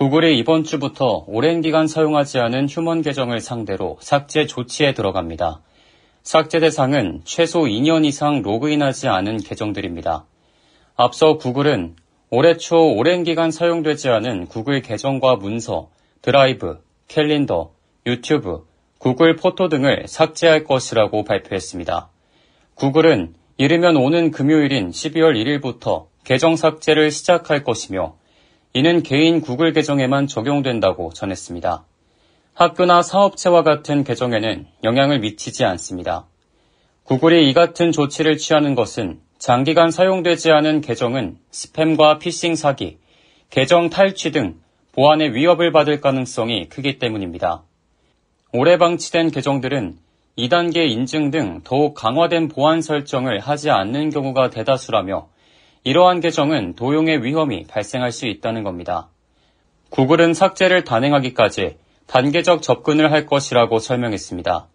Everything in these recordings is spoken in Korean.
구글이 이번 주부터 오랜 기간 사용하지 않은 휴면 계정을 상대로 삭제 조치에 들어갑니다. 삭제 대상은 최소 2년 이상 로그인하지 않은 계정들입니다. 앞서 구글은 올해 초 오랜 기간 사용되지 않은 구글 계정과 문서, 드라이브, 캘린더, 유튜브, 구글 포토 등을 삭제할 것이라고 발표했습니다. 구글은 이르면 오는 금요일인 12월 1일부터 계정 삭제를 시작할 것이며 이는 개인 구글 계정에만 적용된다고 전했습니다. 학교나 사업체와 같은 계정에는 영향을 미치지 않습니다. 구글이 이 같은 조치를 취하는 것은 장기간 사용되지 않은 계정은 스팸과 피싱 사기, 계정 탈취 등 보안의 위협을 받을 가능성이 크기 때문입니다. 오래 방치된 계정들은 2단계 인증 등 더욱 강화된 보안 설정을 하지 않는 경우가 대다수라며 이러한 계정은 도용의 위험이 발생할 수 있다는 겁니다. 구글은 삭제를 단행하기까지 단계적 접근을 할 것이라고 설명했습니다.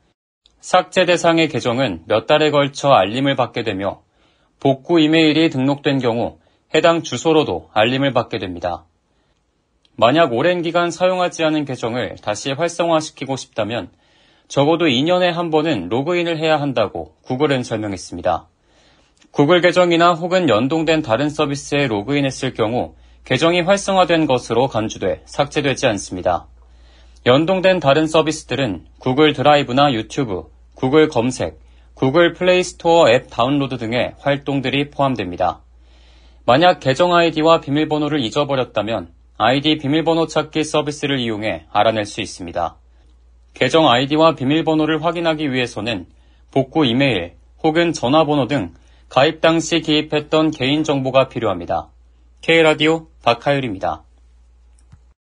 삭제 대상의 계정은 몇 달에 걸쳐 알림을 받게 되며 복구 이메일이 등록된 경우 해당 주소로도 알림을 받게 됩니다. 만약 오랜 기간 사용하지 않은 계정을 다시 활성화시키고 싶다면 적어도 2년에 한 번은 로그인을 해야 한다고 구글은 설명했습니다. 구글 계정이나 혹은 연동된 다른 서비스에 로그인했을 경우 계정이 활성화된 것으로 간주돼 삭제되지 않습니다. 연동된 다른 서비스들은 구글 드라이브나 유튜브, 구글 검색, 구글 플레이 스토어 앱 다운로드 등의 활동들이 포함됩니다. 만약 계정 아이디와 비밀번호를 잊어버렸다면 아이디 비밀번호 찾기 서비스를 이용해 알아낼 수 있습니다. 계정 아이디와 비밀번호를 확인하기 위해서는 복구 이메일 혹은 전화번호 등 가입 당시 기입했던 개인정보가 필요합니다. K라디오 박하율입니다.